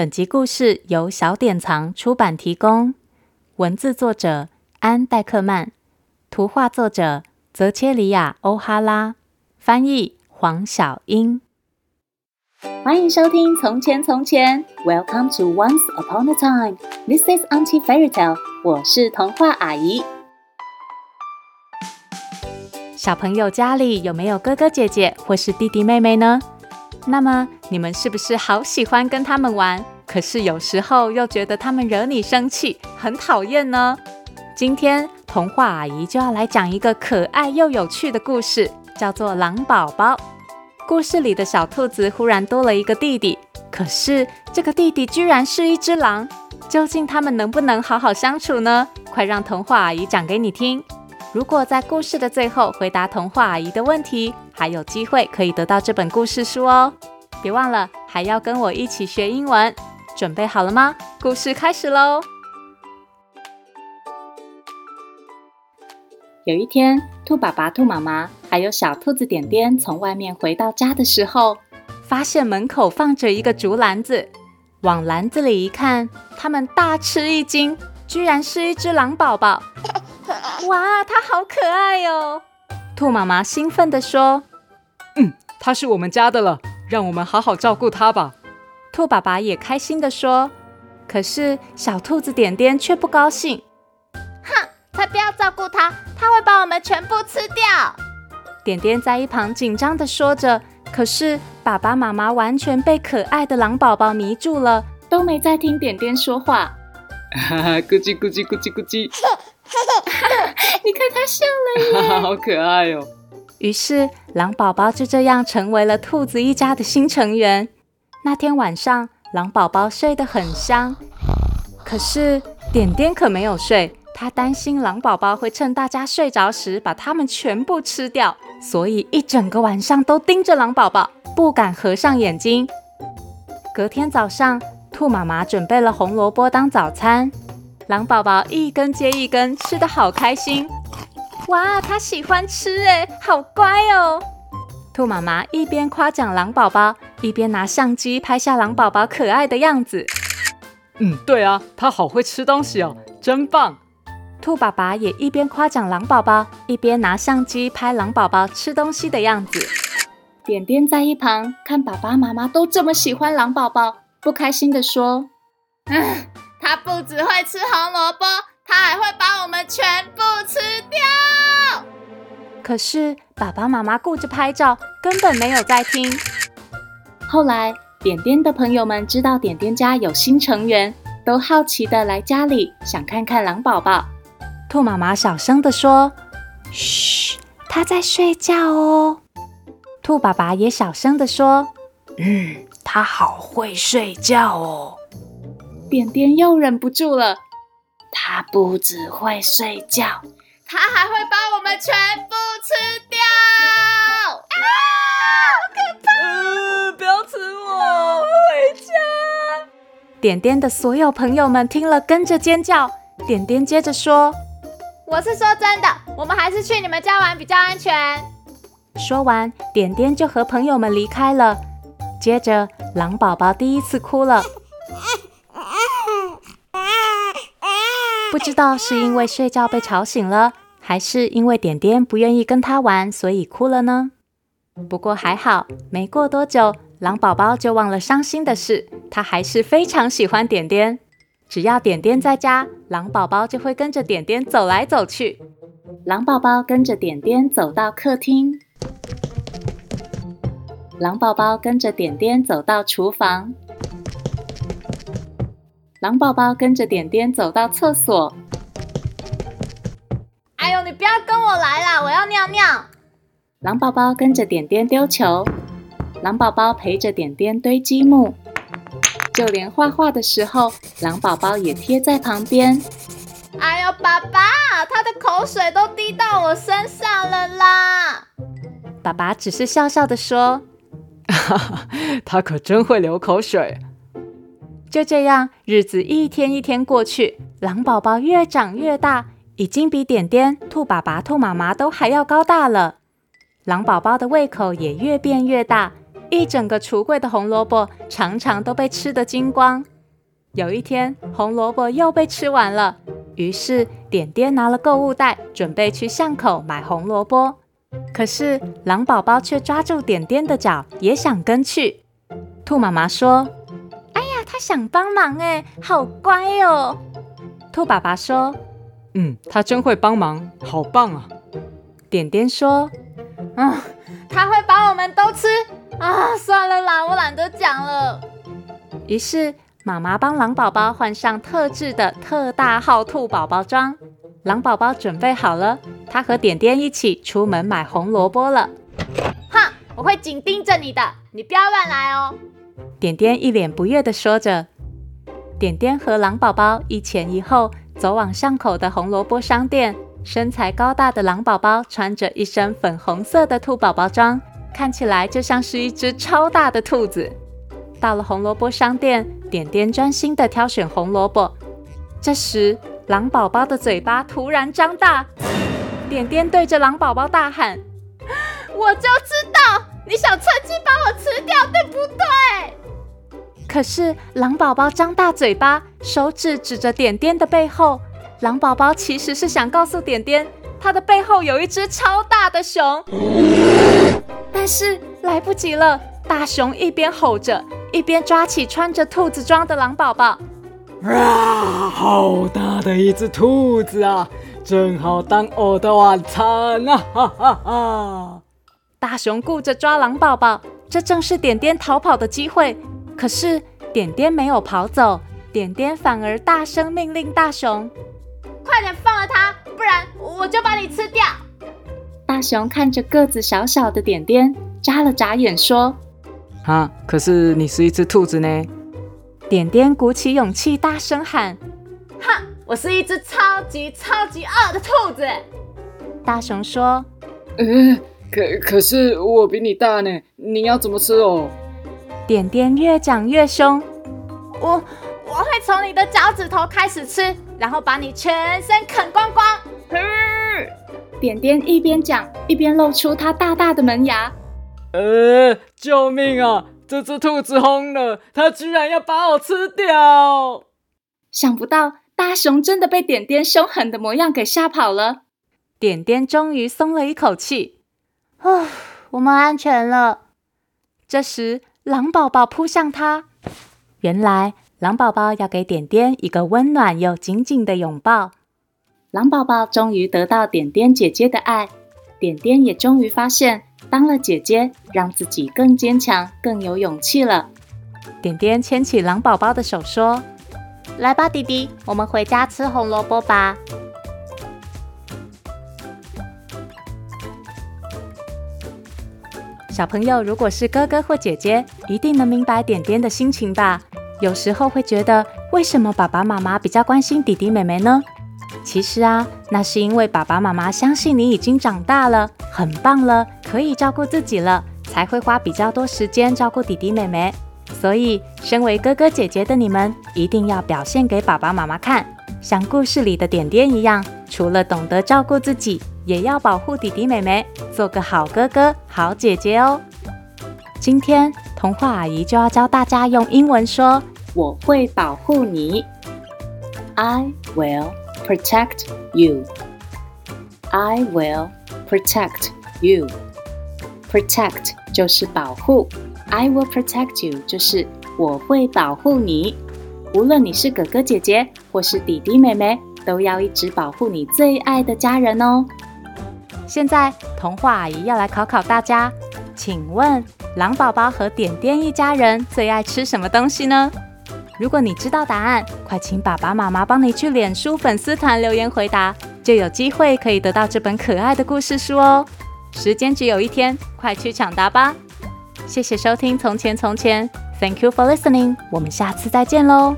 本集故事由小典藏出版提供，文字作者安·戴克曼，图画作者泽切里亚·欧哈拉，翻译黄小英。欢迎收听《从前从前》，Welcome to Once Upon a Time。This is Auntie Fairy Tale。我是童话阿姨。小朋友家里有没有哥哥姐姐或是弟弟妹妹呢？那么你们是不是好喜欢跟他们玩？可是有时候又觉得他们惹你生气，很讨厌呢？今天童话阿姨就要来讲一个可爱又有趣的故事，叫做《狼宝宝》。故事里的小兔子忽然多了一个弟弟，可是这个弟弟居然是一只狼。究竟他们能不能好好相处呢？快让童话阿姨讲给你听。如果在故事的最后回答童话阿姨的问题，还有机会可以得到这本故事书哦！别忘了还要跟我一起学英文，准备好了吗？故事开始喽！有一天，兔爸爸、兔妈妈还有小兔子点点从外面回到家的时候，发现门口放着一个竹篮子。往篮子里一看，他们大吃一惊，居然是一只狼宝宝！哇，它好可爱哦！兔妈妈兴奋地说：“嗯，它是我们家的了，让我们好好照顾它吧。”兔爸爸也开心地说。可是小兔子点点却不高兴：“哼，才不要照顾它，它会把我们全部吃掉。”点点在一旁紧张地说着。可是爸爸妈妈完全被可爱的狼宝宝迷住了，都没在听点点说话。哈哈，咕叽咕叽咕叽咕叽。你看他笑了耶，好可爱哦！于是狼宝宝就这样成为了兔子一家的新成员。那天晚上，狼宝宝睡得很香，可是点点可没有睡，他担心狼宝宝会趁大家睡着时把它们全部吃掉，所以一整个晚上都盯着狼宝宝，不敢合上眼睛。隔天早上，兔妈妈准备了红萝卜当早餐。狼宝宝一根接一根吃得好开心，哇，他喜欢吃诶，好乖哦！兔妈妈一边夸奖狼宝宝，一边拿相机拍下狼宝宝可爱的样子。嗯，对啊，他好会吃东西哦，真棒！兔爸爸也一边夸奖狼宝宝，一边拿相机拍狼宝宝吃东西的样子。点点在一旁看爸爸妈妈都这么喜欢狼宝宝，不开心地说：“嗯。”他不只会吃红萝卜，他还会把我们全部吃掉。可是爸爸妈妈顾着拍照，根本没有在听。后来，点点的朋友们知道点点家有新成员，都好奇的来家里，想看看狼宝宝。兔妈妈小声的说：“嘘，它在睡觉哦。”兔爸爸也小声的说：“嗯，它好会睡觉哦。”点点又忍不住了，他不只会睡觉，它还会把我们全部吃掉！啊，好可怕！呃，不要吃我，回家！点点的所有朋友们听了跟着尖叫。点点接着说：“我是说真的，我们还是去你们家玩比较安全。”说完，点点就和朋友们离开了。接着，狼宝宝第一次哭了。不知道是因为睡觉被吵醒了，还是因为点点不愿意跟他玩，所以哭了呢？不过还好，没过多久，狼宝宝就忘了伤心的事。他还是非常喜欢点点，只要点点在家，狼宝宝就会跟着点点走来走去。狼宝宝跟着点点走到客厅，狼宝宝跟着点点走到厨房。狼宝宝跟着点点走到厕所。哎呦，你不要跟我来啦！我要尿尿。狼宝宝跟着点点丢球。狼宝宝陪着点点堆积木。就连画画的时候，狼宝宝也贴在旁边。哎呦，爸爸，他的口水都滴到我身上了啦！爸爸只是笑笑的说：“哈哈，他可真会流口水。”就这样，日子一天一天过去，狼宝宝越长越大，已经比点点、兔爸爸、兔妈妈都还要高大了。狼宝宝的胃口也越变越大，一整个橱柜的红萝卜常常都被吃得精光。有一天，红萝卜又被吃完了，于是点点拿了购物袋，准备去巷口买红萝卜。可是狼宝宝却抓住点点的脚，也想跟去。兔妈妈说：“，想帮忙哎，好乖哦。”兔爸爸说：“嗯，他真会帮忙，好棒啊。”点点说：“嗯，他会把我们都吃啊！算了啦，我懒得讲了。”于是。妈妈帮狼宝宝换上特制的特大号兔宝宝装，狼宝宝准备好了，他和点点一起出门买红萝卜了。哼，我会紧盯着你的，你不要乱来哦。点点一脸不悦地说着。点点和狼宝宝一前一后走往巷口的红萝卜商店，身材高大的狼宝宝穿着一身粉红色的兔宝宝装，看起来就像是一只超大的兔子。到了红萝卜商店，点点专心地挑选红萝卜。这时，狼宝宝的嘴巴突然张大，点点对着狼宝宝大喊：“我就知道你想趁机把我吃掉，对不对？”可是，狼宝宝张大嘴巴，手指指着点点的背后。狼宝宝其实是想告诉点点，他的背后有一只超大的熊。但是来不及了，大熊一边吼着。一边抓起穿着兔子装的狼宝宝，啊，好大的一只兔子啊，正好当我的晚餐啊！哈哈哈。大熊顾着抓狼宝宝，这正是点点逃跑的机会。可是点点没有跑走，点点反而大声命令大熊：“快点放了它，不然我就把你吃掉！”大熊看着个子小小的点点，眨了眨眼说。啊！可是你是一只兔子呢。点点鼓起勇气，大声喊：“哼，我是一只超级超级饿的兔子。”大熊说：“嗯，可可是我比你大呢，你要怎么吃哦？”点点越讲越凶：“我我会从你的脚趾头开始吃，然后把你全身啃光光。”点点一边讲一边露出它大大的门牙。呃，救命啊！这只兔子疯了，它居然要把我吃掉！想不到大熊真的被点点凶狠的模样给吓跑了。点点终于松了一口气，哦，我们安全了。这时，狼宝宝扑向他，原来狼宝宝要给点点一个温暖又紧紧的拥抱。狼宝宝终于得到点点姐姐的爱，点点也终于发现。当了姐姐，让自己更坚强、更有勇气了。点点牵起狼宝宝的手说：“来吧，弟弟，我们回家吃红萝卜吧。”小朋友，如果是哥哥或姐姐，一定能明白点点的心情吧？有时候会觉得，为什么爸爸妈妈比较关心弟弟妹妹呢？其实啊，那是因为爸爸妈妈相信你已经长大了，很棒了，可以照顾自己了，才会花比较多时间照顾弟弟妹妹。所以，身为哥哥姐姐的你们，一定要表现给爸爸妈妈看，像故事里的点点一样，除了懂得照顾自己，也要保护弟弟妹妹，做个好哥哥、好姐姐哦。今天，童话阿姨就要教大家用英文说：“我会保护你。” I will. Protect you. I will protect you. Protect 就是保护。I will protect you 就是我会保护你。无论你是哥哥姐姐或是弟弟妹妹，都要一直保护你最爱的家人哦。现在童话阿姨要来考考大家，请问狼宝宝和点点一家人最爱吃什么东西呢？如果你知道答案，快请爸爸妈妈帮你去脸书粉丝团留言回答，就有机会可以得到这本可爱的故事书哦。时间只有一天，快去抢答吧！谢谢收听《从前从前》，Thank you for listening，我们下次再见喽。